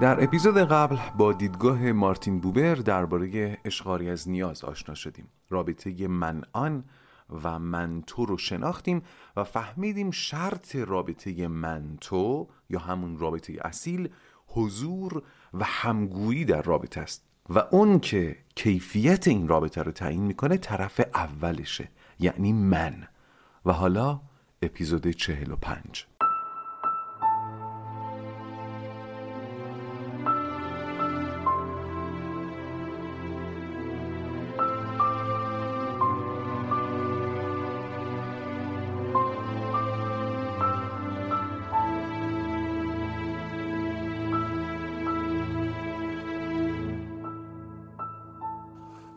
در اپیزود قبل با دیدگاه مارتین بوبر درباره اشغاری از نیاز آشنا شدیم. رابطه من آن و من تو رو شناختیم و فهمیدیم شرط رابطه من تو یا همون رابطه اصیل حضور و همگویی در رابطه است. و اون که کیفیت این رابطه رو تعیین می‌کنه طرف اولشه یعنی من. و حالا اپیزود 45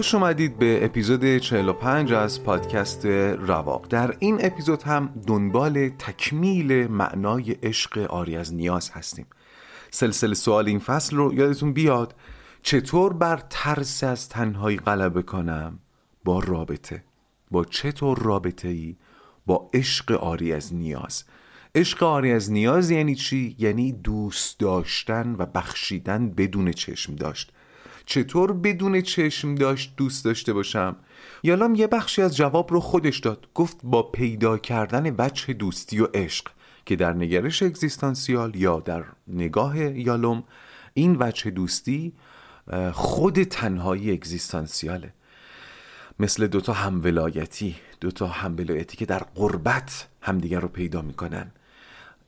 خوش اومدید به اپیزود 45 از پادکست رواق. در این اپیزود هم دنبال تکمیل معنای عشق آری از نیاز هستیم. سلسله سوال این فصل رو یادتون بیاد. چطور بر ترس از تنهایی غلبه کنم؟ با رابطه. با چطور رابطه ای با عشق آری از نیاز؟ عشق آری از نیاز یعنی چی؟ یعنی دوست داشتن و بخشیدن بدون چشم داشت. چطور بدون چشم داشت دوست داشته باشم؟ یالام یه بخشی از جواب رو خودش داد. گفت با پیدا کردن وجه دوستی و عشق که در نگرش اگزیستانسیال یا در نگاه یالوم این وجه دوستی خود تنهایی اگزیستانسیاله. مثل دوتا همولایتی دوتا همولایتی که در قربت همدیگر رو پیدا می‌کنن.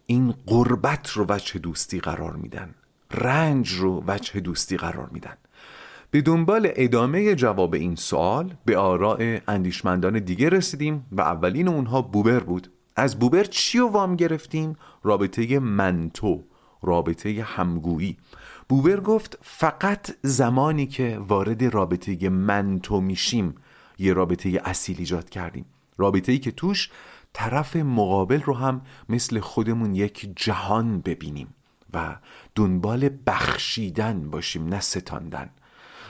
این قربت رو وجه دوستی قرار میدن. رنج رو وجه دوستی قرار میدن. به دنبال ادامه جواب این سوال به آراء اندیشمندان دیگه رسیدیم و اولین اونها بوبر بود. از بوبر چی و وام گرفتیم؟ رابطه منتو رابطه همگویی. بوبر گفت فقط زمانی که وارد رابطه منتو میشیم یه رابطه اصیل ایجاد کردیم. رابطه ای که توش طرف مقابل رو هم مثل خودمون یک جهان ببینیم و دنبال بخشیدن باشیم نه ستاندن.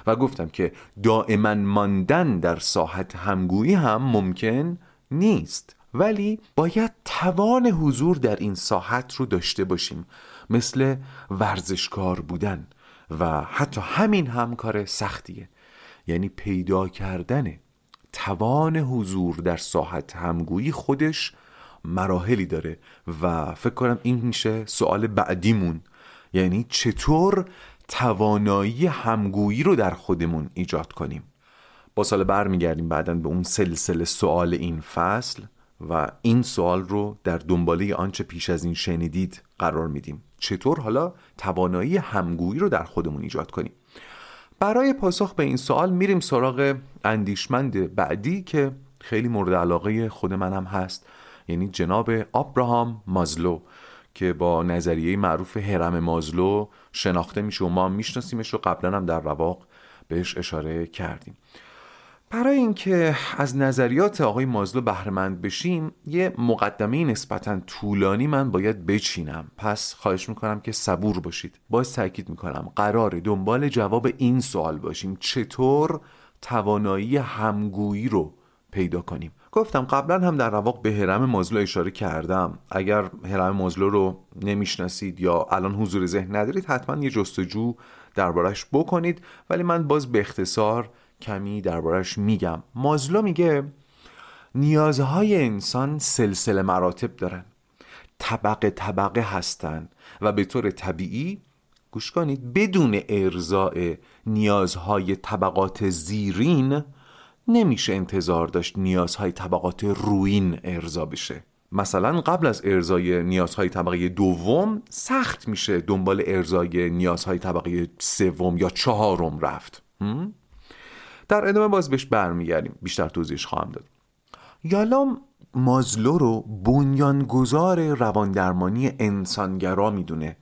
و گفتم که دائما ماندن در ساحت همگویی هم ممکن نیست. ولی باید توان حضور در این ساحت رو داشته باشیم مثل ورزشکار بودن و حتی همین هم کار سختیه. یعنی پیدا کردن توان حضور در ساحت همگویی خودش مراحلی داره و فکر کنم این میشه سوال بعدیمون. یعنی چطور توانایی همگویی رو در خودمون ایجاد کنیم. با سال برمیگردیم بعدا به اون سلسله سوال این فصل و این سوال رو در دنباله آنچه پیش از این شنیدید قرار میدیم. چطور؟ حالا توانایی همگویی رو در خودمون ایجاد کنیم. برای پاسخ به این سوال میریم سراغ اندیشمند بعدی که خیلی مورد علاقه خود منم هست یعنی جناب آبراهام مازلو. که با نظریه معروف هرم مازلو شناخته میشه و ما میشناسیمش رو قبلا هم در رواق بهش اشاره کردیم. برای اینکه از نظریات آقای مازلو بهرهمند بشیم یه مقدمه نسبتا طولانی من باید بچینم. پس خواهش می‌کنم که صبور باشید. باز تاکید می‌کنم قرار دنبال جواب این سوال باشیم. چطور توانایی همگویی رو پیدا کنیم؟ گفتم قبلا هم در رواق به هرم مازلو اشاره کردم. اگر هرم مازلو رو نمی‌شناسید یا الان حضور ذهن ندارید حتما یه جستجو دربارش بکنید. ولی من باز به اختصار کمی دربارش میگم. مازلو میگه نیازهای انسان سلسله مراتب دارن. طبقه طبقه هستن و به طور طبیعی گوش کنید بدون ارزاع نیازهای طبقات زیرین نمیشه انتظار داشت نیازهای طبقات روین ارضا بشه. مثلا قبل از ارزای نیازهای طبقه دوم سخت میشه دنبال ارزای نیازهای طبقه سوم یا چهارم رفت. در ادامه باز بهش برمیگردیم. بیشتر توضیحش خواهم داد. یالام مازلو رو بنیانگذار رواندرمانی انسانگرا می‌دونه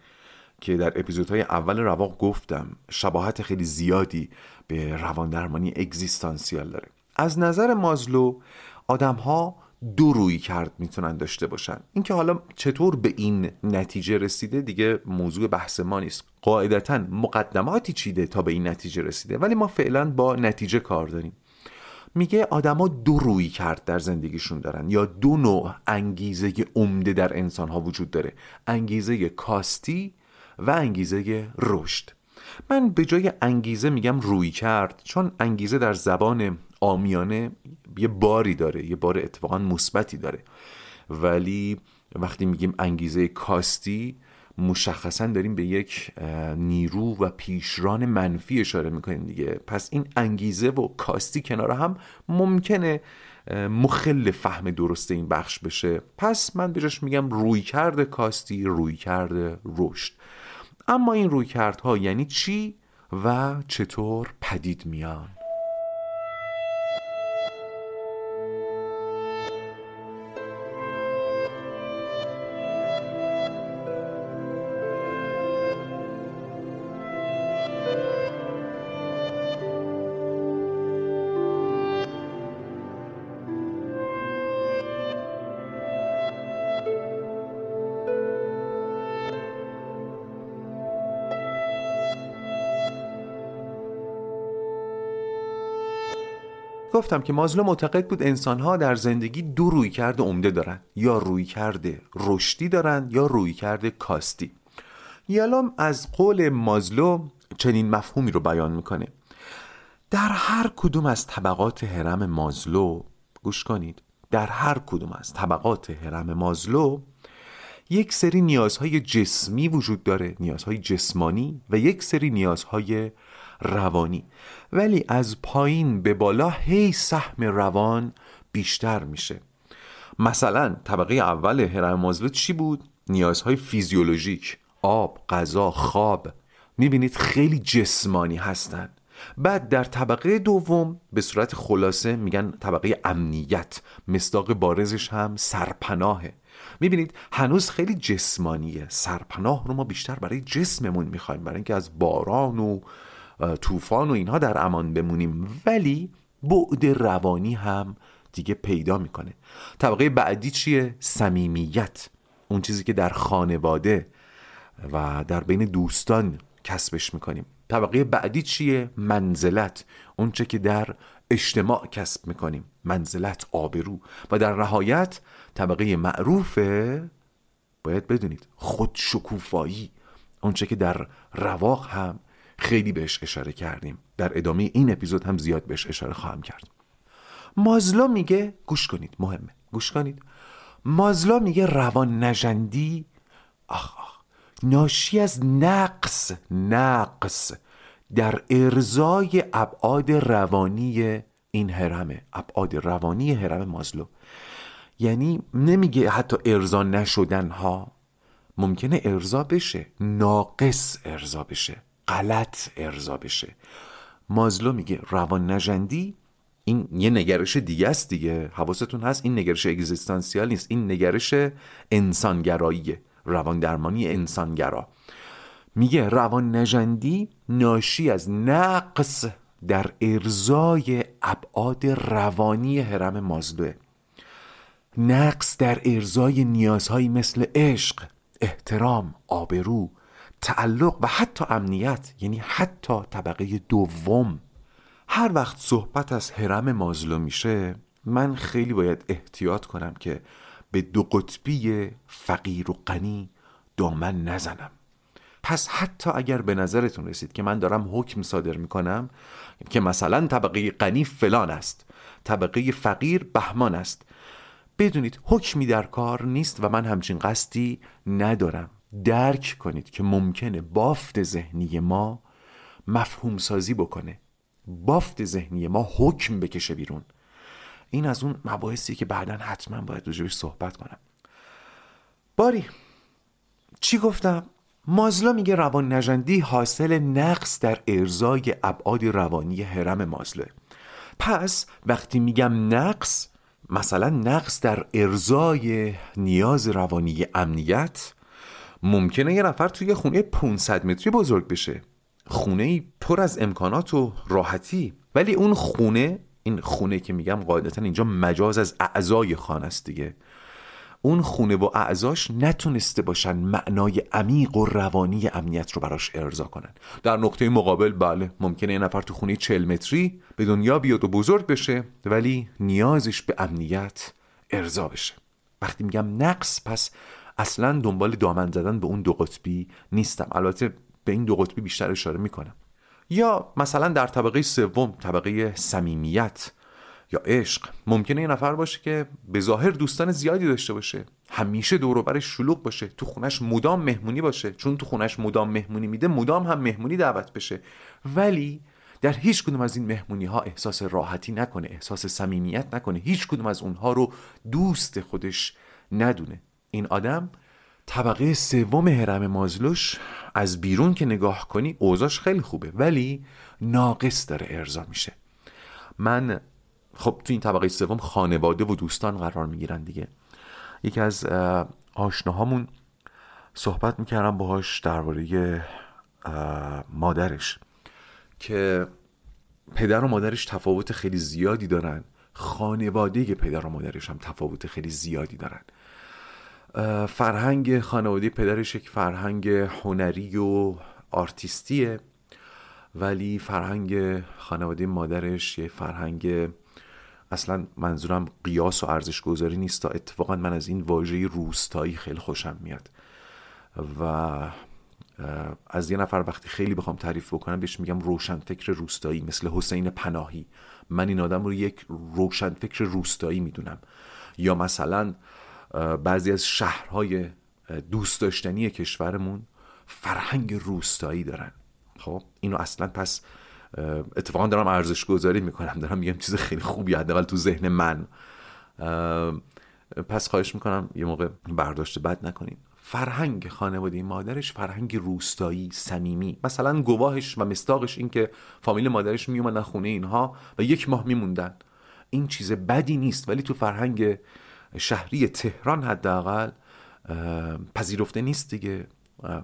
که در اپیزودهای اول رواق گفتم شباهت خیلی زیادی به رواندرمانی اگزیستانسیال داره. از نظر مازلو آدم ها دو روی کرد می‌تونن داشته باشن. اینکه حالا چطور به این نتیجه رسیده دیگه موضوع بحث ما نیست. قاعدتا مقدماتی چیده تا به این نتیجه رسیده ولی ما فعلا با نتیجه کار داریم. میگه آدما دو روی کرد در زندگیشون دارن. یا دو نوع انگیزه عمده در انسان ها وجود داره. انگیزه کاستی و انگیزه رشد. من به جای انگیزه میگم روی کرد چون انگیزه در زبان آمیانه یه باری داره یه بار اتفاقا مثبتی داره. ولی وقتی میگیم انگیزه کاستی مشخصا داریم به یک نیرو و پیشران منفی اشاره می‌کنیم دیگه. پس این انگیزه و کاستی کنار هم ممکنه مخل فهم درست این بخش بشه. پس من بهش میگم روی کرده کاستی روی کرده رشد. اما این روی کردها یعنی چی و چطور پدید میان؟ گفتم که مازلو معتقد بود انسانها در زندگی دو روی کرده عمده دارن. یا روی کرده رشدی دارن یا روی کرده کاستی. یالام از قول مازلو چنین مفهومی رو بیان می‌کنه. در هر کدوم از طبقات هرم مازلو گوش کنید در هر کدوم از طبقات هرم مازلو یک سری نیازهای جسمی وجود داره نیازهای جسمانی و یک سری نیازهای روانی. ولی از پایین به بالا هی سهم روان بیشتر میشه. مثلا طبقه اول هرم مازلو چی بود؟ نیازهای فیزیولوژیک. آب، غذا، خواب. می‌بینید خیلی جسمانی هستند بعد در طبقه دوم به صورت خلاصه میگن طبقه امنیت. مصداق بارزش هم سرپناهه. می‌بینید هنوز خیلی جسمانیه. سرپناه رو ما بیشتر برای جسممون می‌خوایم. برای اینکه از باران و طوفان و اینها در امان بمونیم ولی بعد روانی هم دیگه پیدا می‌کنه. طبقه بعدی چیه؟ صمیمیت. اون چیزی که در خانواده و در بین دوستان کسبش می‌کنیم. طبقه بعدی چیه؟ منزلت. اونچه که در اجتماع کسب می‌کنیم. منزلت آبرو. و در نهایت طبقه معروفه باید بدونید خود شکوفایی اونچه که در رواق هم خیلی بهش اشاره کردیم. در ادامه این اپیزود هم زیاد بهش اشاره خواهم کرد. مازلا میگه گوش کنید مهمه. گوش کنید. مازلا میگه روان نجندی آخ آخ ناشی از نقص نقص در ارزای ابعاد روانی این هرمه ابعاد روانی هرم مازلو. یعنی نمیگه حتی ارضا نشدن ها ممکنه ارضا بشه ناقص ارضا بشه. غلط ارضا بشه. مازلو میگه روان نجندی این یه نگرش دیگه است دیگه. حواستون هست؟ این نگرش اگزیستانسیال نیست. این نگرش انسانگراییه. روان درمانی انسانگرا. میگه روان نجندی ناشی از نقص در ارزای ابعاد روانی هرم مازلوه. نقص در ارزای نیازهایی مثل عشق احترام آبرو تعلق و حتی امنیت یعنی حتی طبقه دوم. هر وقت صحبت از حرم مازلو میشه من خیلی باید احتیاط کنم که به دو قطبی فقیر و غنی دامن نزنم. پس حتی اگر به نظرتون رسید که من دارم حکم صادر می‌کنم که مثلا طبقه غنی فلان است طبقه فقیر بهمان است. بدونید حکمی در کار نیست و من همچین قصدی ندارم. درک کنید که ممکنه بافت ذهنی ما مفهوم سازی بکنه. بافت ذهنی ما حکم بکشه بیرون. این از اون مباحثی که بعدا حتما باید راجبش صحبت کنم. باری چی گفتم؟ مازلا میگه روان نجندی حاصل نقص در ارزای ابعاد روانی حرم مازله پس وقتی میگم نقص مثلا نقص در ارزای نیاز روانی امنیت ممکنه یه نفر توی خونه 500 متری بزرگ بشه. خونه پر از امکانات و راحتی. ولی اون خونه این خونه که میگم قاعدتا اینجا مجاز از اعضای خانه است دیگه. اون خونه و اعضاش نتونسته باشن معنای عمیق و روانی امنیت رو براش ارضا کنن. در نقطه مقابل بله ممکنه یه نفر تو خونه 40 متری به دنیا بیاد و بزرگ بشه ولی نیازش به امنیت ارضا بشه. وقتی میگم نقص پس اصلا دنبال دامن زدن به اون دو قطبی نیستم. البته به این دو قطبی بیشتر اشاره می‌کنم. یا مثلا در طبقه سوم طبقه صمیمیت یا عشق ممکنه یه نفر باشه که به ظاهر دوستان زیادی داشته باشه. همیشه دور شلوغ باشه. تو خونش مدام مهمونی باشه. چون تو خونش مدام مهمونی میده مدام هم مهمونی دعوت بشه. ولی در هیچ کدوم از این مهمونی ها احساس راحتی نکنه احساس صمیمیت نکنه. هیچ کدوم از اونها رو دوست خودش ندونه. این آدم طبقه سوم هرم مازلوش از بیرون که نگاه کنی اوضاش خیلی خوبه ولی ناقص داره ارضا میشه. من خب تو این طبقه سوم خانواده و دوستان قرار می‌گیرن دیگه. یکی از آشناهامون صحبت می‌کردم باهاش درباره مادرش که پدر و مادرش تفاوت خیلی زیادی دارن. خانواده پدر و مادرش هم تفاوت خیلی زیادی دارن. فرهنگ خانواده پدرش یک فرهنگ هنری و آرتیستیه. ولی فرهنگ خانواده مادرش یه فرهنگ اصلا منظورم قیاس و ارزش گذاری نیست. تا اتفاقا من از این واژه روستایی خیلی خوشم میاد. و از یه نفر وقتی خیلی بخوام تعریف بکنم بهش میگم روشنفکر روستایی مثل حسین پناهی. من این آدم رو یک روشنفکر روستایی می‌دونم. یا مثلا بعضی از شهرهای دوست داشتنی کشورمون فرهنگ روستایی دارن. خب اینو اصلا پس اتفاقا دارم ارزش گذاری می‌کنم دارم میگم چیز خیلی خوبی حداقل تو ذهن من. پس خواهش می‌کنم یه موقع برداشت بد نکنین. فرهنگ خانواده مادرش فرهنگ روستایی صمیمی. مثلا گواهش و مستاقش این که فامیل مادرش میومدن خونه اینها و یک ماه میموندن. این چیز بدی نیست ولی تو فرهنگ شهری تهران حداقل پذیرفته نیست دیگه.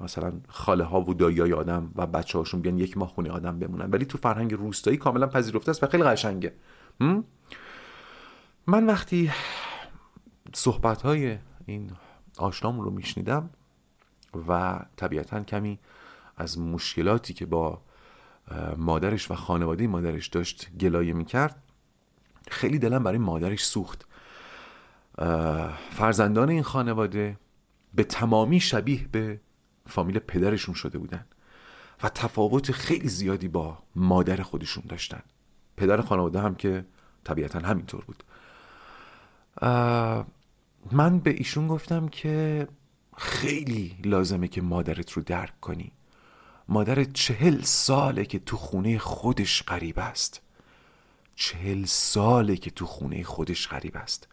مثلا خاله ها و دایی آدم و بچه هاشون بیان یک ماه خونه آدم بمونن. ولی تو فرهنگ روستایی کاملا پذیرفته است و خیلی قشنگه. من وقتی صحبت های این آشنام رو میشنیدم و طبیعتا کمی از مشکلاتی که با مادرش و خانواده مادرش داشت گلایه می‌کرد خیلی دلم برای مادرش سوخت. فرزندان این خانواده به تمامی شبیه به فامیل پدرشون شده بودن و تفاوت خیلی زیادی با مادر خودشون داشتن. پدر خانواده هم که طبیعتا همینطور بود. من به ایشون گفتم که خیلی لازمه که مادرت رو درک کنی. مادرت چهل ساله که تو خونه خودش غریب است. چهل ساله که تو خونه خودش غریب است.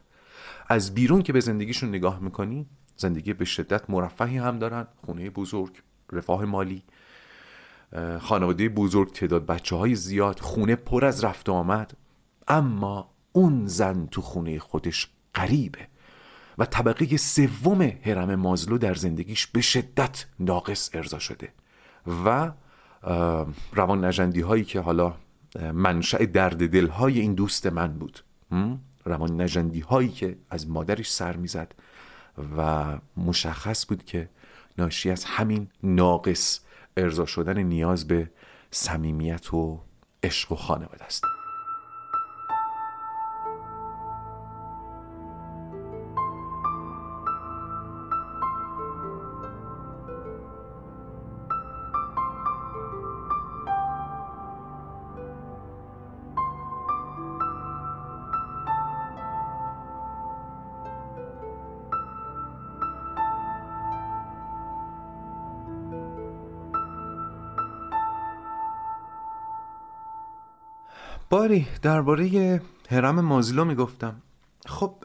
از بیرون که به زندگیشون نگاه می‌کنی زندگی به شدت مرفهی هم دارن خونه بزرگ رفاه مالی خانواده بزرگ تعداد بچه های زیاد خونه پر از رفت آمد. اما اون زن تو خونه خودش غریبه و طبقه سوم هرم مازلو در زندگیش به شدت ناقص ارضا شده و روان نجندی هایی که حالا منشأ درد دل های این دوست من بود. روان نجندی هایی که از مادرش سر می‌زد و مشخص بود که ناشی از همین ناقص ارضا شدن نیاز به صمیمیت و عشق و خانواده است. باری درباره هرم مازلو می‌گفتم. خب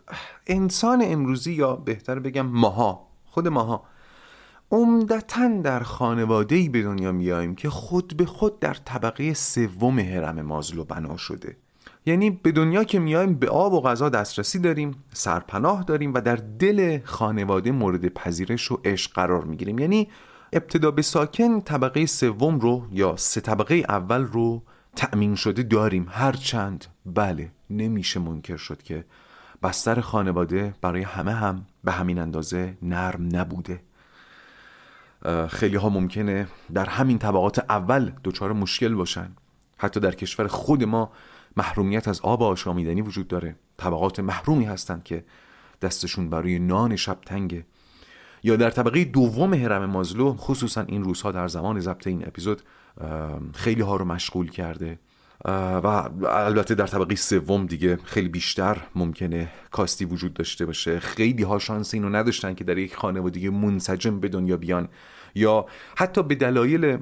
انسان امروزی یا بهتر بگم ماها خود ماها عمدتا در خانواده به دنیا میاییم که خود به خود در طبقه سوم هرم مازلو بنا شده. یعنی به دنیا که میایم به آب و غذا دسترسی داریم سرپناه داریم و در دل خانواده مورد پذیرش و عشق قرار می‌گیریم. یعنی ابتدا به ساکن طبقه سوم رو یا سه طبقه اول رو تأمین شده داریم. هرچند بله نمیشه منکر شد که بستر خانواده برای همه هم به همین اندازه نرم نبوده. خیلی ها ممکنه در همین طبقات اول دچار مشکل باشن. حتی در کشور خود ما محرومیت از آب آشامیدنی وجود داره. طبقات محرومی هستند که دستشون برای نان شب تنگه. یا در طبقه دوم هرم مازلو خصوصا این روزها در زمان ضبط این اپیزود خیلی ها رو مشغول کرده. و البته در طبقه سوم دیگه خیلی بیشتر ممکنه کاستی وجود داشته باشه. خیلی ها شانس اینو نداشتن که در یک خانوادگی منسجم به دنیا بیان. یا حتی به دلایل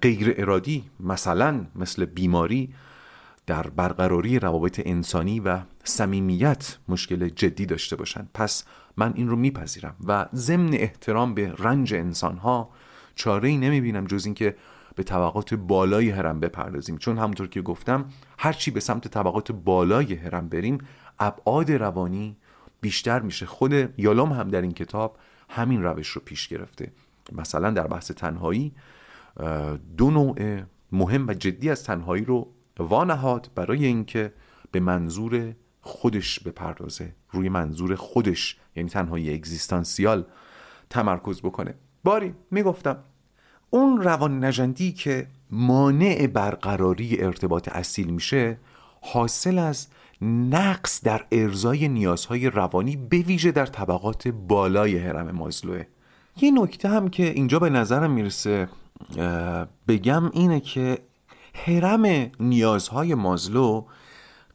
غیر ارادی مثلا مثل بیماری در برقراری روابط انسانی و صمیمیت مشکل جدی داشته باشند پس من این رو میپذیرم و ضمن احترام به رنج انسانها چاره ای نمی‌بینم جز اینکه به طبقات بالای هرم بپردازیم. چون همونطور که گفتم هرچی به سمت طبقات بالای هرم بریم ابعاد روانی بیشتر میشه. خود یالام هم در این کتاب همین روش رو پیش گرفته. مثلا در بحث تنهایی دو نوع مهم و جدی از تنهایی رو وانهاد برای اینکه به منظور خودش بپردازه. روی منظور خودش یعنی تنهایی اگزیستانسیال تمرکز بکنه. باری می‌گفتم. اون روان نجندی که مانع برقراری ارتباط اصیل میشه حاصل از نقص در ارزای نیازهای روانی به ویژه در طبقات بالای هرم مازلوه یه نکته هم که اینجا به نظرم می‌رسه بگم اینه که هرم نیازهای مازلو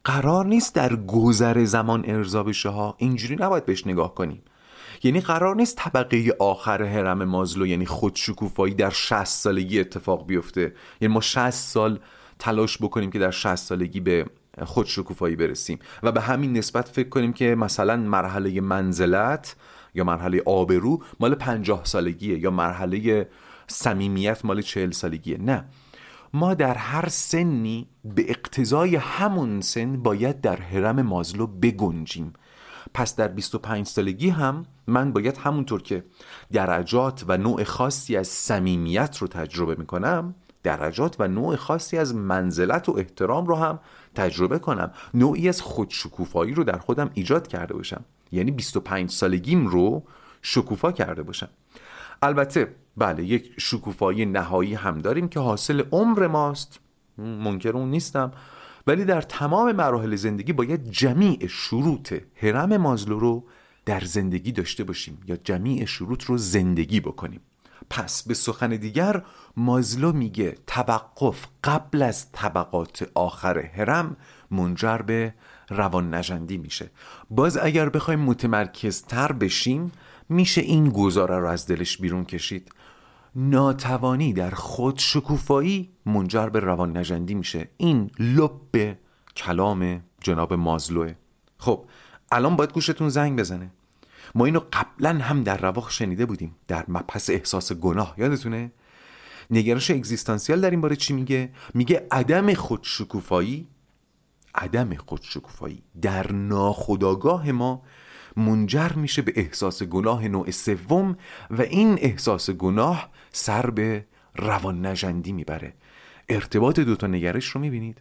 قرار نیست در گذر زمان ارضا بشه ها. اینجوری نباید بهش نگاه کنیم. یعنی قرار نیست طبقه آخر هرم مازلو یعنی خودشکوفایی در 60 سالگی اتفاق بیفته. یعنی ما 60 سال تلاش بکنیم که در 60 سالگی به خودشکوفایی برسیم. و به همین نسبت فکر کنیم که مثلا مرحله منزلت یا مرحله آبرو مال 50 سالگیه یا مرحله صمیمیت مال 40 سالگیه. نه. ما در هر سنی به اقتضای همون سن باید در حرم مازلو بگنجیم. پس در 25 سالگی هم من باید همونطور که درجات و نوع خاصی از صمیمیت رو تجربه می‌کنم درجات و نوع خاصی از منزلت و احترام رو هم تجربه کنم نوعی از خودشکوفایی رو در خودم ایجاد کرده باشم. یعنی 25 سالگیم رو شکوفا کرده باشم. البته بله یک شکوفایی نهایی هم داریم که حاصل عمر ماست. منکر اون نیستم. ولی در تمام مراحل زندگی باید جمیع شروط هرم مازلو رو در زندگی داشته باشیم یا جمیع شروط رو زندگی بکنیم. پس به سخن دیگر مازلو میگه توقف قبل از طبقات آخر هرم منجر به روان نجندی میشه. باز اگر بخوایم متمرکزتر بشیم میشه این گزاره رو از دلش بیرون کشید. ناتوانی در خود شکوفایی منجر به روان نجندی میشه. این لب کلام جناب مازلوه. خب الان باید گوشتون زنگ بزنه. ما اینو قبلا هم در رواق شنیده بودیم در مپس احساس گناه یادتونه؟ نگرش اگزیستانسیال در این باره چی میگه؟ میگه عدم خودشکوفایی عدم خودشکوفایی در ناخداگاه ما منجر میشه به احساس گناه نوع سوم و این احساس گناه سر به روان نجندی می‌بره. ارتباط دوتا نگرش رو می‌بینید.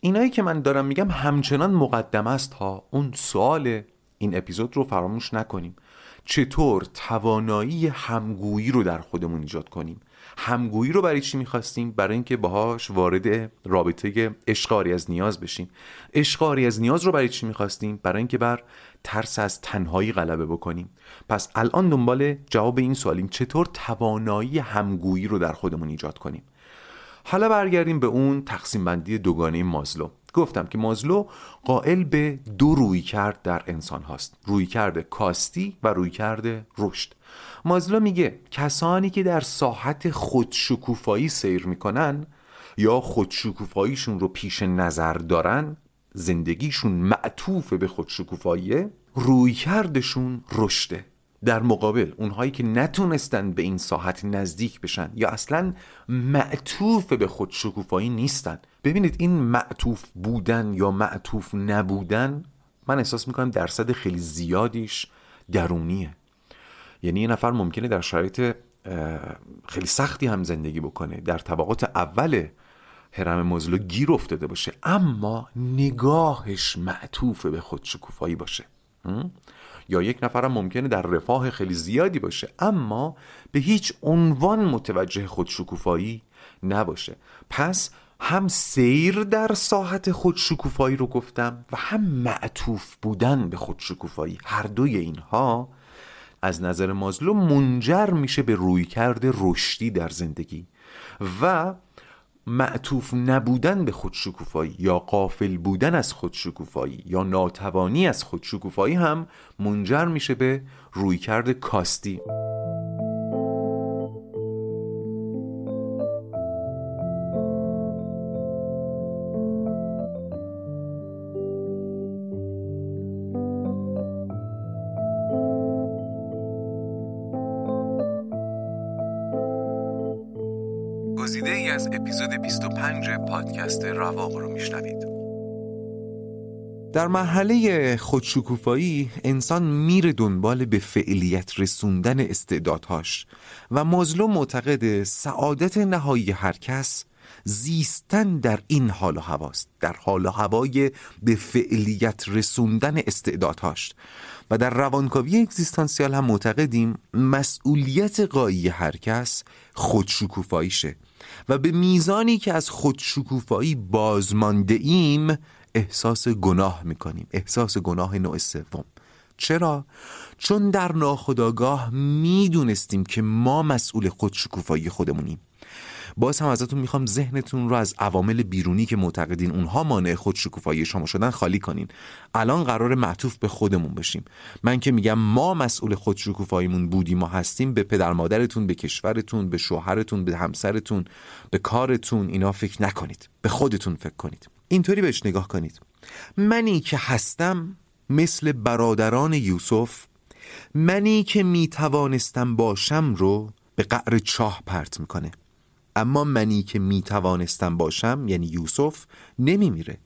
اینایی که من دارم میگم همچنان مقدم است ها. اون سوال این اپیزود رو فراموش نکنیم. چطور توانایی همگویی رو در خودمون ایجاد کنیم؟ همگویی رو برای چی می‌خواستیم؟ برای اینکه باهاش وارد رابطه اشقاری از نیاز بشیم. اشقاری از نیاز رو برای چی می‌خواستیم؟ برای اینکه بر ترس از تنهایی غلبه بکنیم. پس الان دنبال جواب این سوالیم چطور توانایی همگویی رو در خودمون ایجاد کنیم؟ حالا برگردیم به اون تقسیم بندی دوگانه مازلو. گفتم که مازلو قائل به دو روی کرد در انسان هاست روی کرده کاستی و روی کرده رشد. مازلو میگه کسانی که در ساحت خودشکوفایی سیر می‌کنن یا خودشکوفاییشون رو پیش نظر دارن زندگیشون معطوف به خودشکوفاییه روی کردشون رشده. در مقابل اونهایی که نتونستن به این ساحت نزدیک بشن یا اصلا معطوف به خود شکوفایی نیستن. ببینید این معطوف بودن یا معطوف نبودن من احساس می‌کنم درصد خیلی زیادیش درونیه. یعنی یه نفر ممکنه در شرایط خیلی سختی هم زندگی بکنه. در طبقات اول هرم مزلو گیر افتاده باشه. اما نگاهش معطوف به خودشکوفایی باشه. یا یک نفر هم ممکنه در رفاه خیلی زیادی باشه. اما به هیچ عنوان متوجه خودشکوفایی نباشه. پس هم سیر در ساحت خودشکوفایی رو گفتم و هم معطوف بودن به خودشکوفایی. هر دوی اینها از نظر مازلو منجر میشه به رویکرد رشدی در زندگی. و معطوف نبودن به خودشکوفایی یا قافل بودن از خودشکوفایی یا ناتوانی از خودشکوفایی هم منجر میشه به رویکرد کاستی. 25 پادکست رواق رو میشنوید. در مرحله خودشکوفایی انسان میره دنبال به فعلیت رسوندن استعدادهاش و مازلو معتقد سعادت نهایی هر کس زیستن در این حال و هواست در حال و هوای به فعلیت رسوندن استعدادهاش. و در روانکاوی اگزیستانسیال هم معتقدیم مسئولیت قایی هر کس خودشکوفاییشه. و به میزانی که از خودشکوفایی بازمانده ایم احساس گناه می‌کنیم. احساس گناه نوع سوم. چرا؟ چون در ناخداگاه می‌دونستیم که ما مسئول خودشکوفایی خودمونیم. باز هم ازتون می‌خوام ذهنتون رو از عوامل بیرونی که معتقدین اونها مانع خود شکوفایی شما شدن خالی کنین. الان قرار معطوف به خودمون بشیم. من که میگم ما مسئول خود شکوفاییمون بودیم و هستیم به پدر مادرتون به کشورتون به شوهرتون به همسرتون به کارتون اینا فکر نکنید. به خودتون فکر کنید. اینطوری بهش نگاه کنید. منی که هستم مثل برادران یوسف منی که می‌توانستم باشم رو به قعر چاه پرت می‌کنه. اما منی که می توانستم باشم یعنی یوسف نمیمیره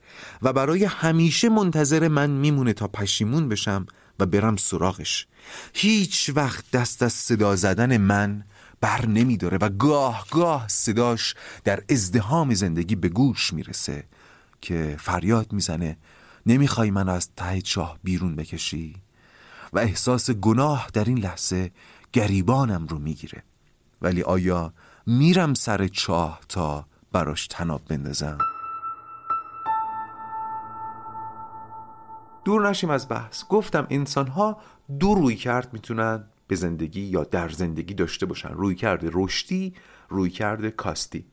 و برای همیشه منتظر من میمونه تا پشیمون بشم و برم سراغش. هیچ وقت دست از صدا زدن من بر نمیداره و گاه گاه صداش در ازدهام زندگی به گوش می‌رسه که فریاد می‌زنه نمی‌خوای من از ته چاه بیرون بکشی؟ و احساس گناه در این لحظه گریبانم رو می‌گیره. ولی آیا میرم سر چاه تا براش تناب بندازم. دور نشیم از بحث. گفتم انسان ها دو روی کرد می‌تونن به زندگی یا در زندگی داشته باشن. روی کرده رشدی روی کرده کاستی.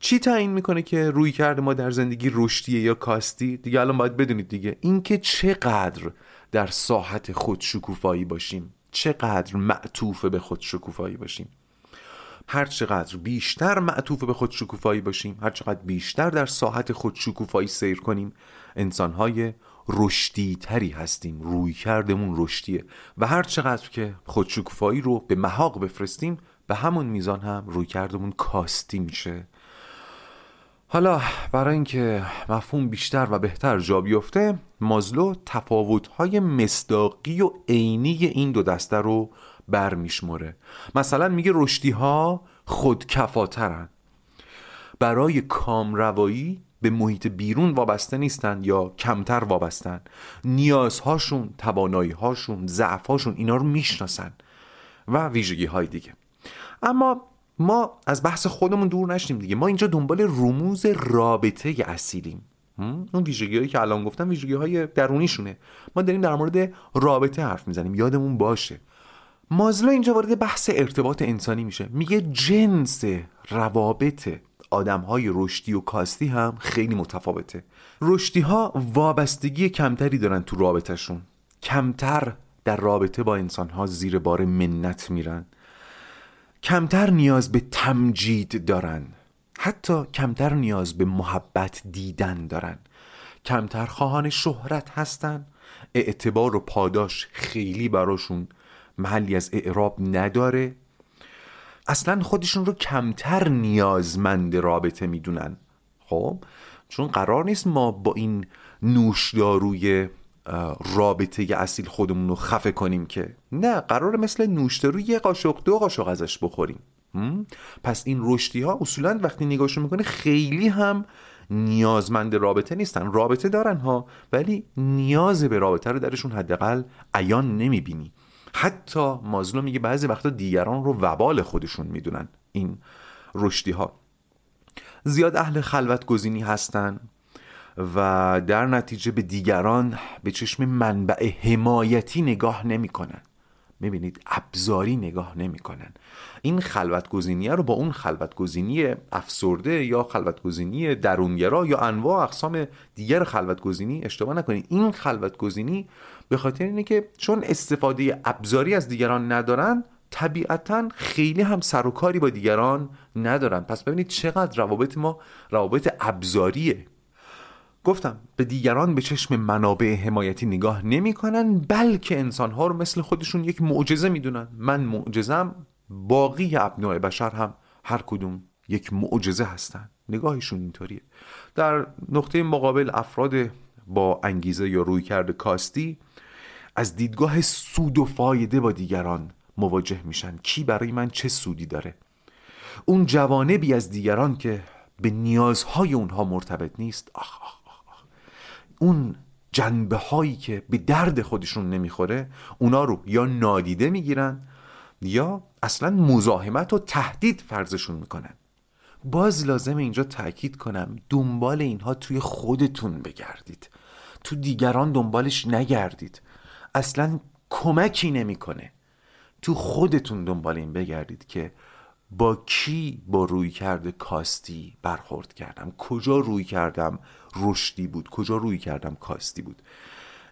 چی تعیین می‌کنه که روی کرده ما در زندگی رشدیه یا کاستی؟ دیگه الان باید بدونید دیگه. اینکه چقدر در ساحت خود شکوفایی باشیم. چقدر معطوف به خود شکوفایی باشیم. هر چقدر بیشتر معطوف به خود شکوفایی باشیم هر چقدر بیشتر در ساحت خود شکوفایی سیر کنیم انسانهای رشدی تری هستیم روی کردمون رشدیه. و هر چقدر که خود شکوفایی رو به محاق بفرستیم به همون میزان هم روی کردمون کاستی میشه. حالا برای اینکه مفهوم بیشتر و بهتر جا بیفته مازلو تفاوت‌های مصداقی و عینی این دو دسته رو برمیشمره. مثلا میگه رشدی ها خودکفاترن. برای کامروایی به محیط بیرون وابسته نیستن یا کمتر وابستن. نیازهاشون تواناییهاشون ضعفهاشون اینا رو می‌شناسن و ویژگی های دیگه. اما ما از بحث خودمون دور نشیم دیگه. ما اینجا دنبال رموز رابطه اصیلیم. اون ویژگی هایی که الان گفتم ویژگی های درونیشونه. ما داریم در مورد رابطه حرف می‌زنیم. یادمون باشه. مازلو اینجا وارد بحث ارتباط انسانی میشه. میگه جنس روابط آدم های رشدی و کاستی هم خیلی متفاوته. رشدی ها وابستگی کمتری دارن تو رابطهشون. کمتر در رابطه با انسان ها زیر بار منت میرن. کمتر نیاز به تمجید دارن. حتی کمتر نیاز به محبت دیدن دارن. کمتر خواهان شهرت هستن. اعتبار و پاداش خیلی براشون محلی از اعراب نداره. اصلا خودشون رو کمتر نیازمند رابطه می‌دونن. خب؟ چون قرار نیست ما با این نوشداروی رابطه اصیل خودمون رو خفه کنیم که. نه قرار مثل نوشدارو یه قاشق دو قاشق ازش بخوریم. پس این رشدی ها اصولا وقتی نگاهشون می‌کنه خیلی هم نیازمند رابطه نیستن. رابطه دارن ها ولی نیاز به رابطه رو درشون حداقل عیان نمی‌بینی. حتی مازلو میگه بعضی وقتا دیگران رو وبال خودشون می‌دونن این رشدی ها زیاد اهل خلوت گزینی هستن و در نتیجه به دیگران به چشم منبع حمایتی نگاه نمی‌کنن. می‌بینید ابزاری نگاه نمی‌کنن. این خلوت گزینی رو با اون خلوت گزینی افسرده یا خلوت گزینی درونگرا یا انواع اقسام دیگر خلوت گزینی اشتباه نکنید. این خلوت گزینی به خاطر اینه که چون استفاده ابزاری از دیگران ندارن طبیعتا خیلی هم سر و کاری با دیگران ندارن. پس ببینید چقدر روابط ما روابط ابزاریه. گفتم به دیگران به چشم منابع حمایتی نگاه نمی‌کنن بلکه انسانها رو مثل خودشون یک معجزه می‌دونن. من معجزم باقی ابناع بشر هم هر کدوم یک معجزه هستن. نگاهشون اینطوریه. در نقطه مقابل افراد با انگیزه یا روی کرده کاستی از دیدگاه سود و فایده با دیگران مواجه میشن. کی برای من چه سودی داره؟ اون جوانبی از دیگران که به نیازهای اونها مرتبط نیست. آخ آخ آخ, اون جنبه هایی که به درد خودشون نمی‌خوره اونا رو یا نادیده می‌گیرن یا اصلا مزاحمت و تهدید فرضشون می‌کنن. باز لازم اینجا تاکید کنم دنبال اینها توی خودتون بگردید. تو دیگران دنبالش نگردید. اصلا کمکی نمی‌کنه. تو خودتون دنبال این بگردید که با کی با روی کرده کاستی برخورد کردم. کجا روی کردم رشدی بود؟ کجا روی کردم کاستی بود؟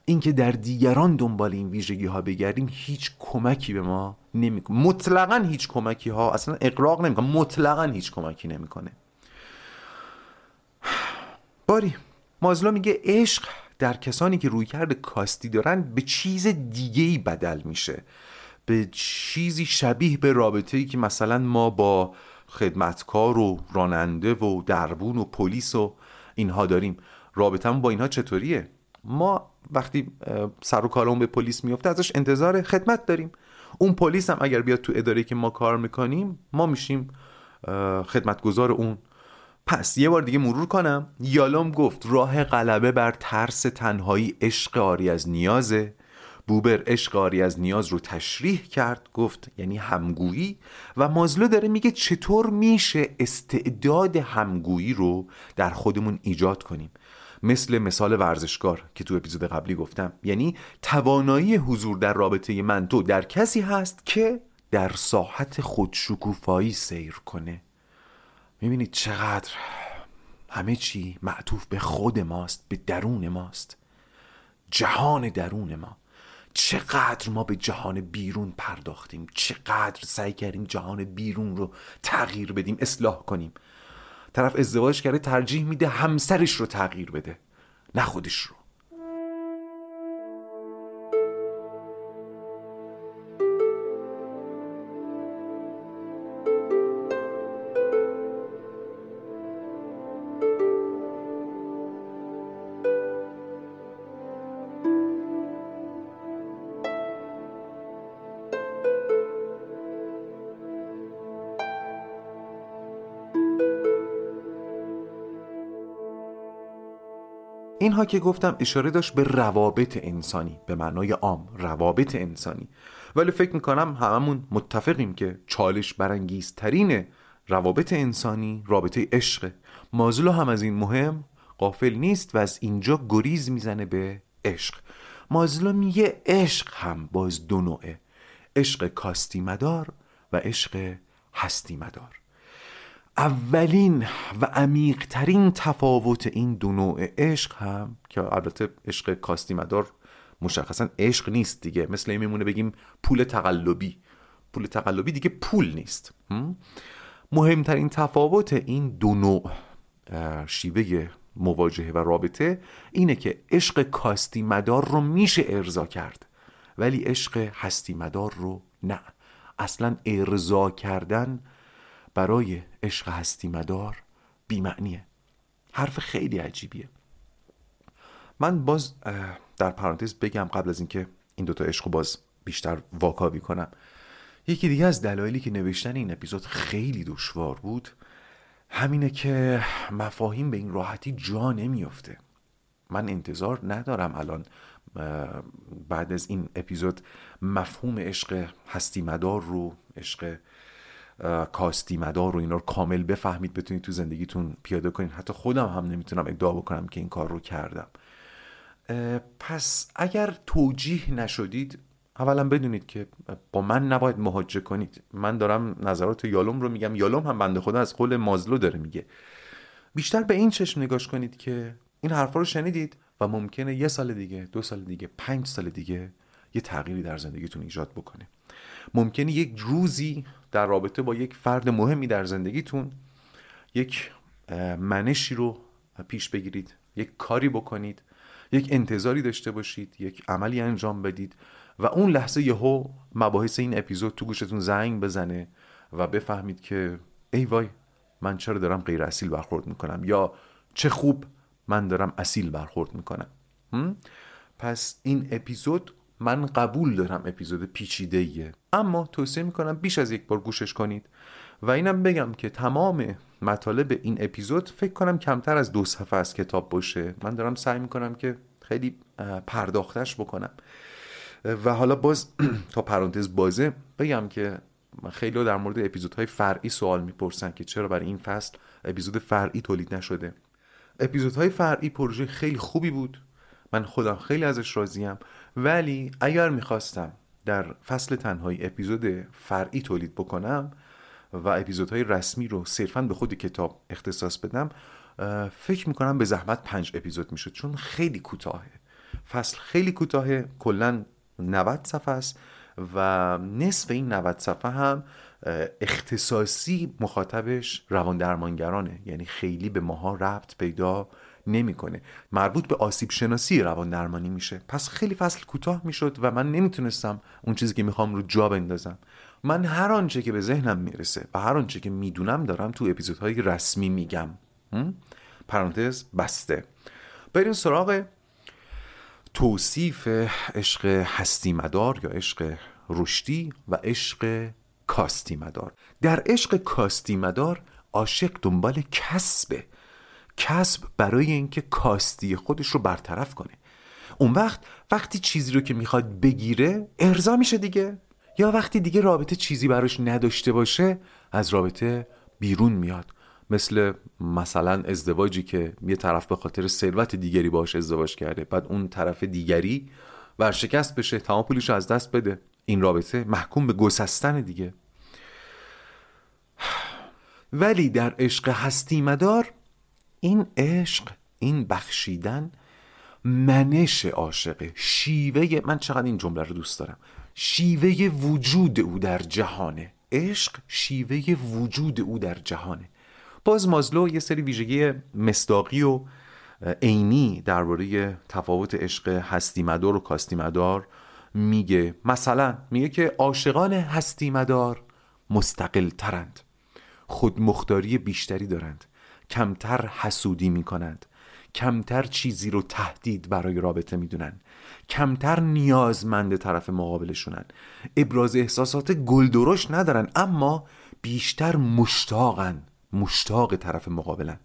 اینکه در دیگران دنبال این ویژگی ها بگردیم هیچ کمکی به ما نمی‌کنه. مطلقا هیچ کمکی ها اصلا اقراق نمی‌کنه. مطلقا هیچ کمکی نمی‌کنه. باری مازلو میگه عشق در کسانی که روی کرده کاستی دارن به چیز دیگه ای بدل میشه. به چیزی شبیه به رابطه ای که مثلا ما با خدمتکار و راننده و دربون و پلیس و اینها داریم. رابطمون با اینها چطوریه؟ ما وقتی سر و کارمون به پلیس میفته ازش انتظار خدمت داریم. اون پلیس هم اگر بیاد تو اداره که ما کار می‌کنیم ما میشیم خدمتگزار اون پس یه بار دیگه مرور کنم. یالوم گفت راه غلبه بر ترس تنهایی عشق آری از نیازه. بوبر عشق آری از نیاز رو تشریح کرد گفت یعنی همگویی. و مازلو داره میگه چطور میشه استعداد همگویی رو در خودمون ایجاد کنیم. مثل مثال ورزشکار که تو اپیزود قبلی گفتم. یعنی توانایی حضور در رابطه من تو در کسی هست که در ساحت خودشکوفایی سیر کنه. می‌بینید چقدر همه چی معطوف به خود ماست به درون ماست. جهان درون ما. چقدر ما به جهان بیرون پرداختیم چقدر سعی کردیم جهان بیرون رو تغییر بدیم اصلاح کنیم. طرف ازدواج کرده ترجیح میده همسرش رو تغییر بده نه خودش رو. اینها که گفتم اشاره داشت به روابط انسانی به معنای عام روابط انسانی. ولی فکر می‌کنم هممون متفقیم که چالش برانگیزترین روابط انسانی رابطه عشق. مازلو هم از این مهم قافل نیست و از اینجا گریز می‌زنه به عشق. مازلو میگه عشق هم باز دو نوعه عشق کاستی مدار و عشق هستی مدار اولین و عمیقترین تفاوت این دو نوع عشق هم که البته عشق کاستی مدار مشخصا عشق نیست دیگه. مثل این میمونه بگیم پول تقلبی. پول تقلبی دیگه پول نیست. مهمترین تفاوت این دو نوع شیوه مواجهه و رابطه اینه که عشق کاستی مدار رو میشه ارضا کرد ولی عشق هستی مدار رو نه. اصلا ارضا کردن برای عشق هستی مدار بیمعنیه. حرف خیلی عجیبیه. من باز در پرانتز بگم قبل از اینکه این دوتا عشق باز بیشتر واکاوی کنم. یکی دیگه از دلایلی که نوشتن این اپیزود خیلی دشوار بود همینه که مفاهیم به این راحتی جا نمیافته. من انتظار ندارم الان بعد از این اپیزود مفهوم عشق هستی مدار رو عشق کاستی مدار رو اینا رو کامل بفهمید بتونید تو زندگیتون پیاده کنید. حتی خودم هم نمی‌تونم ادعا بکنم که این کار رو کردم. پس اگر توجیه نشدید اولا بدونید که با من نباید مهاجه کنید. من دارم نظرات یالوم رو میگم. یالوم هم بنده خدا از قول مازلو داره میگه. بیشتر به این چشم نگاش کنید که این حرفا رو شنیدید و ممکنه یه سال دیگه دو سال دیگه پنج سال دیگه یه تغییری در زندگیتون ایجاد بکنه. ممکنه یک روزی در رابطه با یک فرد مهمی در زندگیتون یک منشی رو پیش بگیرید یک کاری بکنید یک انتظاری داشته باشید یک عملی انجام بدید و اون لحظه یهو مباحث این اپیزود تو گوشتون زنگ بزنه و بفهمید که ای وای من چرا دارم غیر اصیل برخورد می‌کنم یا چه خوب من دارم اصیل برخورد می‌کنم. پس این اپیزود من قبول دارم اپیزود پیچیده ایه اما توصیه می‌کنم بیش از یک بار گوشش کنید. و اینم بگم که تمام مطالب این اپیزود فکر کنم کمتر از دو صفحه از کتاب باشه. من دارم سعی می‌کنم که خیلی پرداختش بکنم. و حالا باز تا پرانتز بازه بگم که خیلی در مورد اپیزودهای فرعی سوال می‌پرسن که چرا برای این فصل اپیزود فرعی تولید نشده. اپیزودهای فرعی پروژه خیلی خوبی بود. من خودم خیلی ازش راضیم. ولی اگر می‌خواستم در فصل تنهایی اپیزود فرعی تولید بکنم و اپیزودهای رسمی رو صرفا به خود کتاب اختصاص بدم فکر می‌کنم به زحمت پنج اپیزود می‌شد چون خیلی کوتاهه. فصل خیلی کوتاهه کلا 90 صفحه است و نصف این 90 صفحه هم اختصاصی مخاطبش روان درمانگرانه یعنی خیلی به ماها ربط پیدا نمی‌کنه. مربوط به آسیب شناسی روان درمانی میشه. پس خیلی فصل کوتاه می‌شد و من نمی‌تونستم اون چیزی که می‌خوام رو جا بندازم. من هر آنچه که به ذهنم می‌رسه و هر آنچه که می‌دونم دارم تو اپیزودهای رسمی میگم. پرانتز بسته. بریم سراغ توصیف عشق هستی مدار یا عشق رشدی و عشق کاستی مدار. در عشق کاستی مدار عاشق دنبال کسبه. کسب برای اینکه کاستی خودش رو برطرف کنه. اون وقت وقتی چیزی رو که می‌خواد بگیره ارضا میشه دیگه. یا وقتی دیگه رابطه چیزی براش نداشته باشه از رابطه بیرون میاد. مثل مثلا ازدواجی که یه طرف به خاطر ثروت دیگری باش ازدواج کرده بعد اون طرف دیگری ورشکست بشه تمام پولش از دست بده. این رابطه محکوم به گسستن دیگه. ولی در عشق هستی مدار این عشق این بخشیدن منش عاشقه. شیوه من چقدر این جمله رو دوست دارم. شیوه وجود او در جهانه. عشق شیوه وجود او در جهانه. باز مازلو یه سری ویژگی مصداقی و عینی درباره تفاوت عشق هستی مدار و کاستی مدار میگه. مثلا میگه که عاشقان هستی مدار مستقل ترند خود مختاری بیشتری دارند. کمتر حسودی می‌کنند کمتر چیزی رو تهدید برای رابطه می‌دونن. کمتر نیازمند طرف مقابلشونن. ابراز احساسات گلدرش ندارن اما بیشتر مشتاقن. مشتاق طرف مقابلن.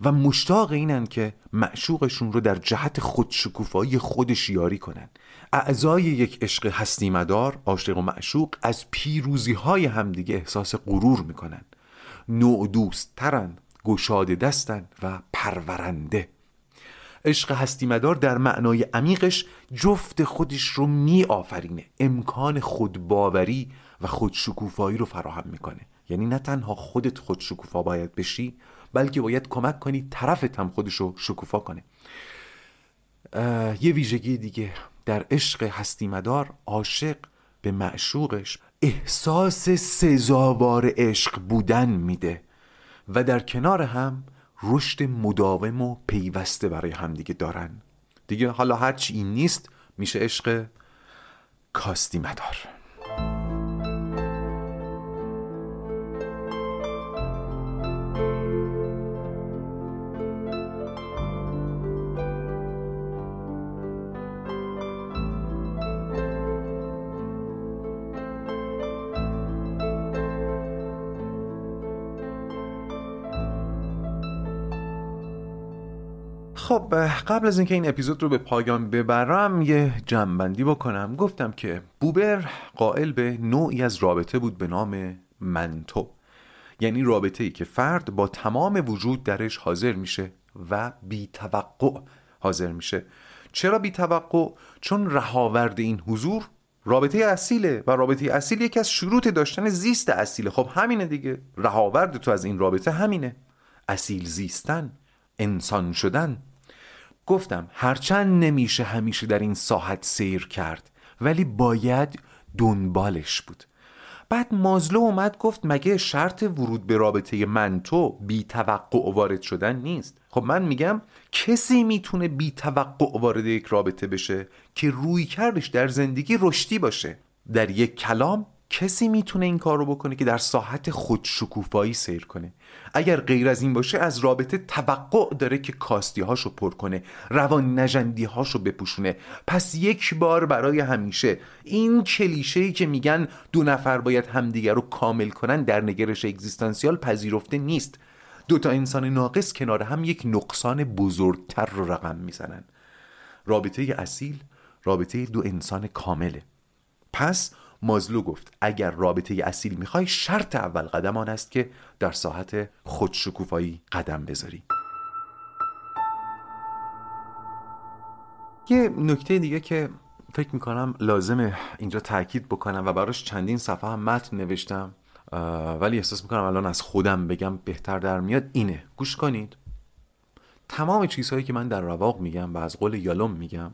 و مشتاق اینن که معشوقشون رو در جهت خودشکوفایی خودش یاری کنن. اعضای یک عشق هستی مدار عاشق و معشوق از پیروزی های همدیگه احساس غرور می‌کنن. نوع دوست ترن گشاده دستن و پرورنده. عشق هستی مدار در معنای عمیقش جفت خودش رو می آفرینه امکان خودباوری و خودشکوفایی رو فراهم می‌کنه. یعنی نه تنها خودت خود شکوفا باید بشی بلکه باید کمک کنی طرفت هم خودش رو شکوفا کنه. یه ویژگی دیگه. در عشق هستی مدار عاشق به معشوقش احساس سزاوار عشق بودن میده. و در کنار هم رشد مداوم و پیوسته برای همدیگه دارن. دیگه حالا هرچی این نیست میشه عشق کاستی مدار. خب قبل از اینکه این اپیزود رو به پایان ببرم یه جمعبندی بکنم. گفتم که بوبر قائل به نوعی از رابطه بود به نام منتو. یعنی رابطه ای که فرد با تمام وجود درش حاضر میشه و بی توقع حاضر میشه. چرا بی توقع؟ چون رهاورد این حضور رابطه اصیله و رابطه اصیل یکی از شروط داشتن زیست اصیله. خب همینه دیگه. رهاورد تو از این رابطه همینه. اصیل زیستن انسان شدن. گفتم هرچند نمیشه همیشه در این ساحت سیر کرد ولی باید دنبالش بود. بعد مازلو اومد گفت مگه شرط ورود به رابطه من تو بی توقع وارد شدن نیست؟ خب من میگم کسی می‌تونه بی توقع وارد یک رابطه بشه که روی کردش در زندگی رشدی باشه؟ در یک کلام کسی می‌تونه این کار رو بکنه که در ساحت خودشکوفایی سیر کنه. اگر غیر از این باشه از رابطه توقع داره که کاستی هاشو پر کنه روان نجندی هاشو بپوشونه. پس یک بار برای همیشه این کلیشه ای که میگن دو نفر باید همدیگر رو کامل کنن در نگرش اگزیستانسیال پذیرفته نیست. دو تا انسان ناقص کنار هم یک نقصان بزرگتر رو رقم می‌زنن. رابطه اصیل رابطه دو انسان کامله. پس مازلو گفت اگر رابطه اصیل می‌خوای شرط اول قدم آن است که در ساحت خودشکوفایی قدم بذاری. یه نکته دیگه که فکر می‌کنم لازمه اینجا تاکید بکنم و براش چندین صفحه هم متن نوشتم ولی احساس می‌کنم الان از خودم بگم بهتر در میاد اینه. گوش کنید. تمام چیزهایی که من در رواق میگم و از قول یالوم میگم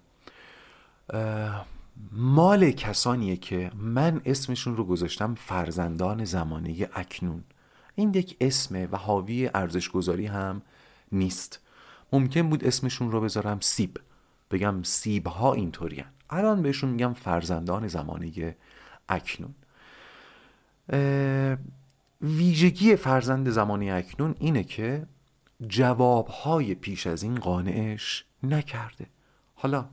مال کسانیه که من اسمشون رو گذاشتم فرزندان زمانه اکنون. این یک اسمه و حاوی ارزشگذاری هم نیست. ممکن بود اسمشون رو بذارم سیب. بگم سیب ها اینطوری الان بهشون میگم فرزندان زمانه اکنون. ویژگی فرزند زمانه اکنون اینه که جوابهای پیش از این قانعش نکرده. حالا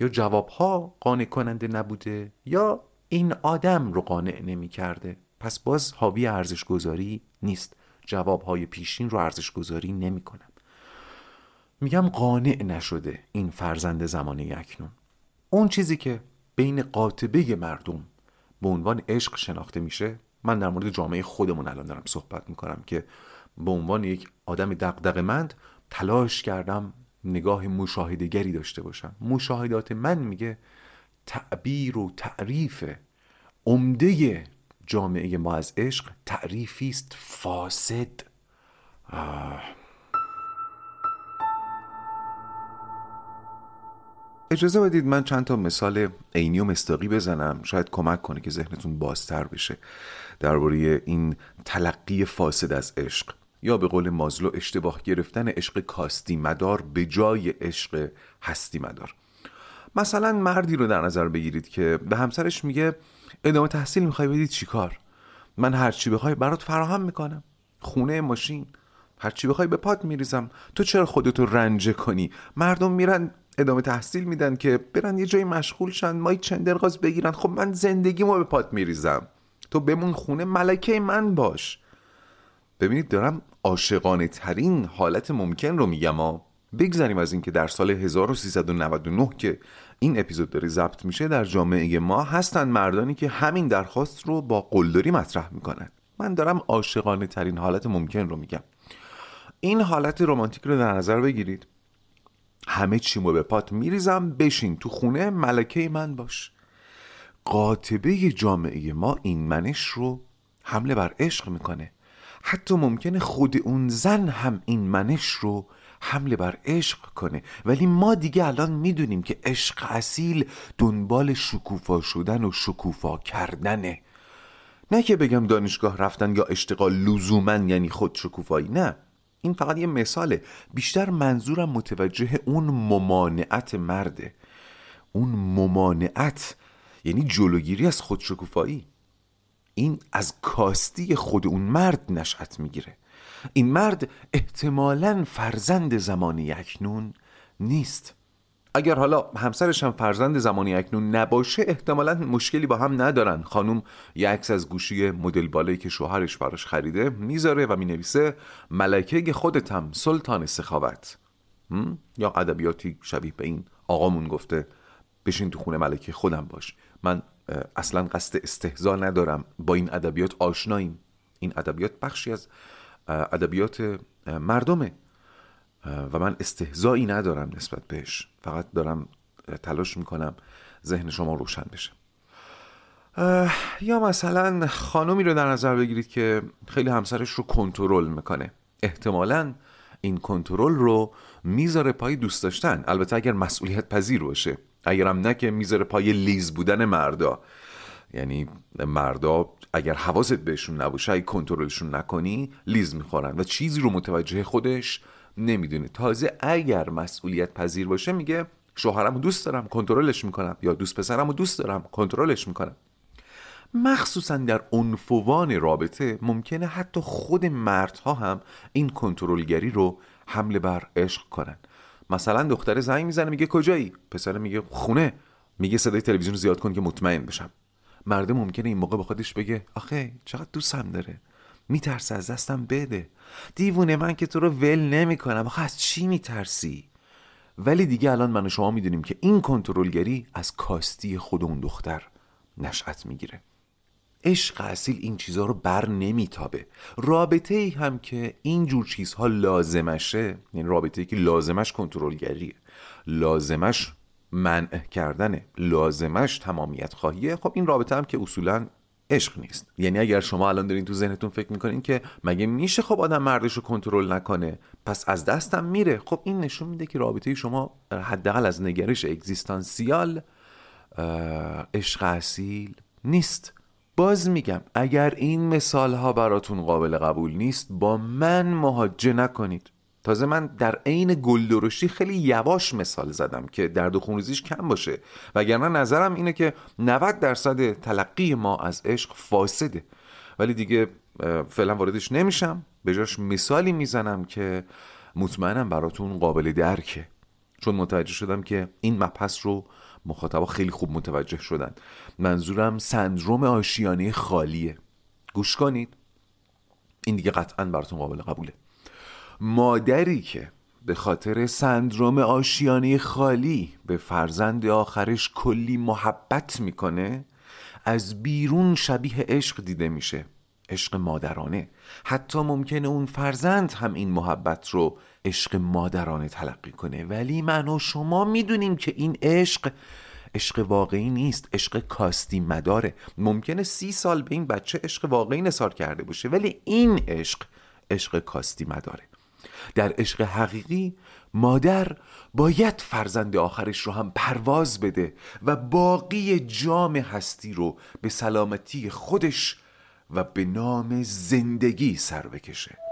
یا جوابها قانع کننده نبوده یا این آدم رو قانع نمی کرده پس باز حاوی ارزش گذاری نیست. جوابهای پیشین رو ارزش گذاری نمی کنم میگم قانع نشده این فرزند زمانه اکنون. اون چیزی که بین قاطبه مردم به عنوان عشق شناخته میشه من در مورد جامعه خودمون الان دارم صحبت می‌کنم که به عنوان یک آدم دقدقمند تلاش کردم نگاه مشاهدگری داشته باشم. مشاهدات من میگه تعبیر و تعریف عمده جامعه ما از عشق تعریفی است فاسد. اجازه بدید من چند تا مثال عینی و مستاقی بزنم. شاید کمک کنه که ذهنتون بازتر بشه درباره این تلقی فاسد از عشق. یا به قول مازلو اشتباه گرفتن عشق کاستی مدار به جای عشق هستی مدار. مثلا مردی رو در نظر بگیرید که به همسرش میگه ادامه تحصیل می‌خوای بدید چیکار؟ من هرچی بخوای برات فراهم می‌کنم. خونه ماشین. هرچی بخوای به پات میریزم. تو چرا خودتو رنجه کنی؟ مردم میرن ادامه تحصیل میدن که برن یه جایی مشغول شن مای چندرغاز بگیرن. خب من زندگیمو به پات میریزم. تو بمون خونه ملکه من باش. ببینید دارم عاشقانه ترین حالت ممکن رو میگم ها. بگذاریم از اینکه در سال 1399 که این اپیزود داره ضبط میشه در جامعه ما هستن مردانی که همین درخواست رو با قلدری مطرح می‌کنن. من دارم عاشقانه ترین حالت ممکن رو میگم. این حالت رمانتیک رو در نظر بگیرید. همه چیمو به پات میریزم بشین تو خونه ملکه من باش. قاطبه جامعه ما این منش رو حمله بر عشق می‌کنه. حتی ممکنه خود اون زن هم این منش رو حمله بر عشق کنه. ولی ما دیگه الان می‌دونیم که عشق اصیل دنبال شکوفا شدن و شکوفا کردنه. نه که بگم دانشگاه رفتن یا اشتغال لزوما یعنی خود شکوفایی نه. این فقط یه مثاله. بیشتر منظورم متوجه اون ممانعت مرده. اون ممانعت یعنی جلوگیری از خودشکوفایی این از کاستی خود اون مرد نشأت می‌گیره. این مرد احتمالا فرزند زمانی اکنون نیست. اگر حالا همسرش هم فرزند زمانی اکنون نباشه احتمالا مشکلی با هم ندارن. خانوم یه عکس از گوشی مدل بالایی که شوهرش براش خریده می‌ذاره و می‌نویسه ملکه خودتم سلطان سخاوت. یا ادبیاتی شبیه به این آقامون گفته بشین تو خونه ملکه خودم باش. من اصلا قصد استهزا ندارم. با این ادبیات آشناییم. این ادبیات بخشی از ادبیات مردمه. و من استهزایی ندارم نسبت بهش. فقط دارم تلاش می‌کنم ذهن شما روشن بشه. یا مثلا خانمی رو در نظر بگیرید که خیلی همسرش رو کنترل می‌کنه. احتمالا این کنترل رو می‌ذاره پای دوست داشتن. البته اگر مسئولیت پذیر باشه. اگرم نه که می‌ذاره پای لیز بودن مردا. یعنی مردا اگر حواست بهشون نباشه اگه کنترلشون نکنی لیز می‌خورن و چیزی رو متوجه خودش نمی‌دونه. تازه اگر مسئولیت پذیر باشه میگه شوهرم دوست دارم کنترلش می‌کنم. یا دوست پسرم رو دوست دارم کنترلش می‌کنم. مخصوصا در عنفوان رابطه ممکنه حتی خود مردها هم این کنترلگری رو حمله بر عشق کنن. مثلا دختر زنگ می‌زنه میگه کجایی؟ پسر میگه خونه. میگه صدای تلویزیون زیاد کن که مطمئن بشم. مرده ممکنه این موقع به خودش بگه آخه چقدر دوستم داره. میترسه از دستم بده. دیوونه من که تو رو ول نمی‌کنم. آخه از چی میترسی؟ ولی دیگه الان من و شما می‌دونیم که این کنترلگری از کاستی خود اون دختر نشأت می‌گیره. عشق اصیل این چیزها رو بر نمیتابه. رابطه ای هم که این جور چیزها لازمشه یعنی رابطه ای که لازمش کنترلگریه. لازمش منع کردنه. لازمش تمامیت خواهیه. خب این رابطه هم که اصولا عشق نیست. یعنی اگر شما الان دارین تو ذهنتون فکر می‌کنین که مگه میشه خب آدم مردش رو کنترل نکنه پس از دستم میره. خب این نشون میده که رابطه شما حداقل از نگرش اگزیستانسیال عشق اصیل نیست. باز میگم اگر این مثال ها براتون قابل قبول نیست با من مهاجه نکنید. تازه من در عین گلدرشتی خیلی یواش مثال زدم که درد و خونریزیش کم باشه. وگرنه نظرم اینه که 90 درصد تلقی ما از عشق فاسده. ولی دیگه فعلا واردش نمیشم. به جاش مثالی می‌زنم که مطمئنم براتون قابل درکه. چون متوجه شدم که این مبحث رو مخاطبا خیلی خوب متوجه شدن. منظورم سندروم آشیانه خالیه. گوش کنید. این دیگه قطعا براتون قابل قبوله. مادری که به خاطر سندروم آشیانه خالی به فرزند آخرش کلی محبت می‌کنه از بیرون شبیه عشق دیده میشه. عشق مادرانه. حتی ممکنه اون فرزند هم این محبت رو عشق مادرانه تلقی کنه. ولی من و شما می‌دونیم که این عشق عشق واقعی نیست. عشق کاستی مداره. ممکنه سی سال به این بچه عشق واقعی نصار کرده باشه ولی این عشق عشق کاستی مداره. در عشق حقیقی مادر باید فرزند آخرش رو هم پرواز بده و باقی جام هستی رو به سلامتی خودش و به نام زندگی سر بکشه.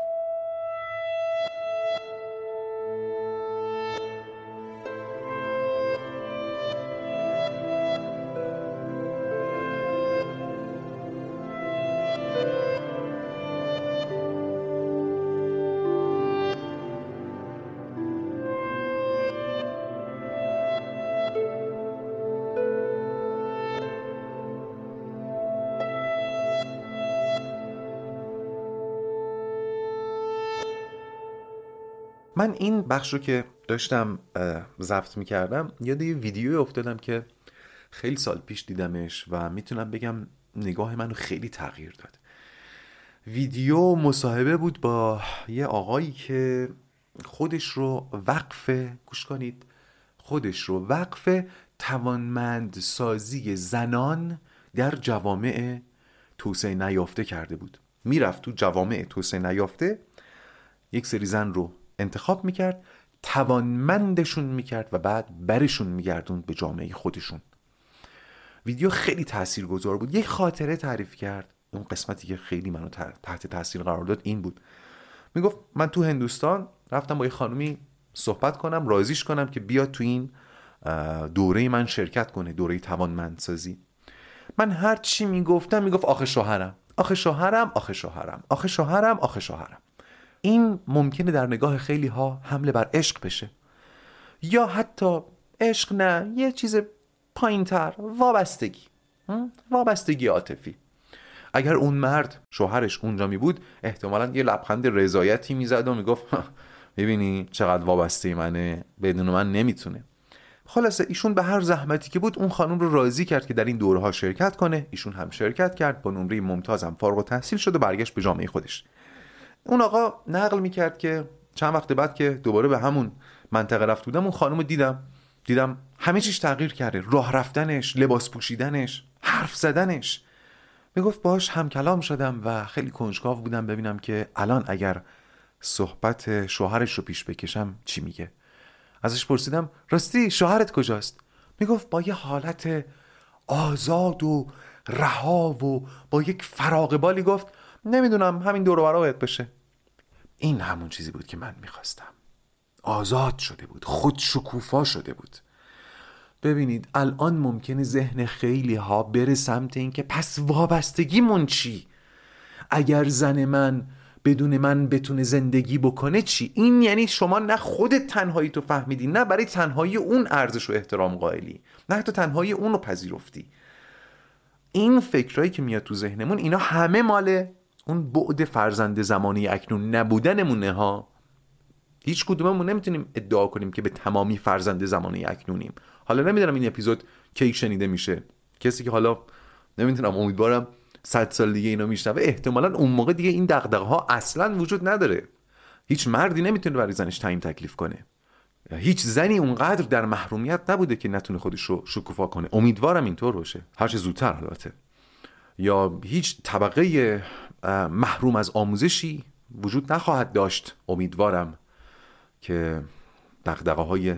من این بخش رو که داشتم ضبط می‌کردم یاد یه ویدیوی افتادم که خیلی سال پیش دیدمش و می‌تونم بگم نگاه منو خیلی تغییر داد. ویدیو مصاحبه بود با یه آقایی که خودش رو وقف گوش کنید خودش رو وقف توانمند سازی زنان در جوامع توسعه نیافته کرده بود. می‌رفت تو جوامع توسعه نیافته یک سری زن رو انتخاب می‌کرد توانمندشون می‌کرد و بعد برشون میگردوند به جامعه خودشون. ویدیو خیلی تاثیرگذار بود. یک خاطره تعریف کرد. اون قسمتی که خیلی منو تحت تاثیر قرار داد این بود. می‌گفت من تو هندوستان رفتم با یه خانومی صحبت کنم رازیش کنم که بیاد تو این دوره من شرکت کنه دوره توانمندسازی. من هر چی می‌گفتم می‌گفت آخه شوهرم آخه شوهرم آخه شوهرم آخه شوهرم آخه شوهرم. این ممکنه در نگاه خیلی ها حمله بر عشق بشه. یا حتی عشق نه یه چیز پایینتر وابستگی وابستگی عاطفی. اگر اون مرد شوهرش اونجا می بود احتمالا یه لبخند رضایتی می‌زد و می‌گفت ببینی چقدر وابسته منه بدون من نمی‌تونه. خلاصه ایشون به هر زحمتی که بود اون خانم رو راضی کرد که در این دورها شرکت کنه. ایشون هم شرکت کرد با نمره ممتازم فارغ و تحصیل شد و برگشت به جامعه خودش. اون آقا نقل می‌کرد که چند وقت بعد که دوباره به همون منطقه رفت بودم اون خانم رو دیدم. دیدم همه چیش تغییر کرده. راه رفتنش لباس پوشیدنش حرف زدنش. می‌گفت باش هم کلام شدم و خیلی کنجکاو بودم ببینم که الان اگر صحبت شوهرش رو پیش بکشم چی میگه. ازش پرسیدم راستی شوهرت کجاست؟ می‌گفت با یه حالت آزاد و رها و با یک فراغ بالی گفت نمی‌دونم همین دور و بشه این همون چیزی بود که من می‌خواستم. آزاد شده بود خود شکوفا شده بود. ببینید الان ممکنه ذهن خیلی ها بره سمت این که پس وابستگیمون چی؟ اگر زن من بدون من بتونه زندگی بکنه چی؟ این یعنی شما نه خودت تنهایی تو فهمیدی نه برای تنهایی اون ارزش و احترام قائلی نه حتی تنهایی اون رو پذیرفتی. این فکرهایی که میاد تو ذهنمون اینا همه مال اون بعد فرزند زمانی اکنون نبودنمونه ها هیچ کدوممون نمی‌تونیم ادعا کنیم که به تمامی فرزند زمانی اکنونیم. حالا نمی‌دونم این اپیزود کی شنیده میشه. کسی که حالا نمی‌تونم امیدوارم صد سال دیگه اینا میشنوه. احتمالا اون موقع دیگه این دغدغه ها اصلا وجود نداره. هیچ مردی نمی‌تونه برای زنش تعیین تکلیف کنه. هیچ زنی اونقدر در محرومیت نبوده که نتونه خودش رو شکوفا کنه. امیدوارم اینطور باشه. هر چه زودتر البته. یا هیچ طبقه محروم از آموزشی وجود نخواهد داشت. امیدوارم که دقدقه های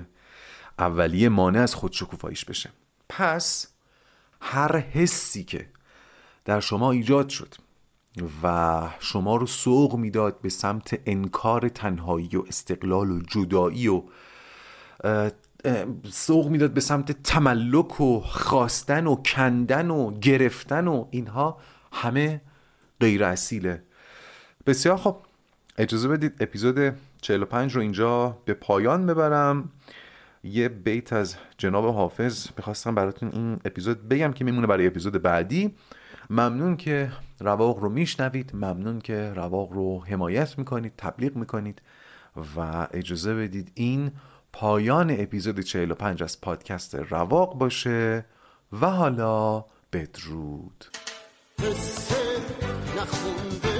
اولیه مانع از خودشکوفاییش بشه. پس هر حسی که در شما ایجاد شد و شما رو سوق می‌داد به سمت انکار تنهایی و استقلال و جدایی و سوق می‌داد به سمت تملک و خواستن و کندن و گرفتن و اینها همه غیر اصیله. بسیار خب اجازه بدید اپیزود 45 رو اینجا به پایان ببرم. یه بیت از جناب حافظ می‌خواستم براتون این اپیزود بگم که میمونه برای اپیزود بعدی. ممنون که رواق رو میشنوید ممنون که رواق رو حمایت می‌کنید تبلیغ می‌کنید و اجازه بدید این پایان اپیزود 45 از پادکست رواق باشه و حالا بدرود. نخونده.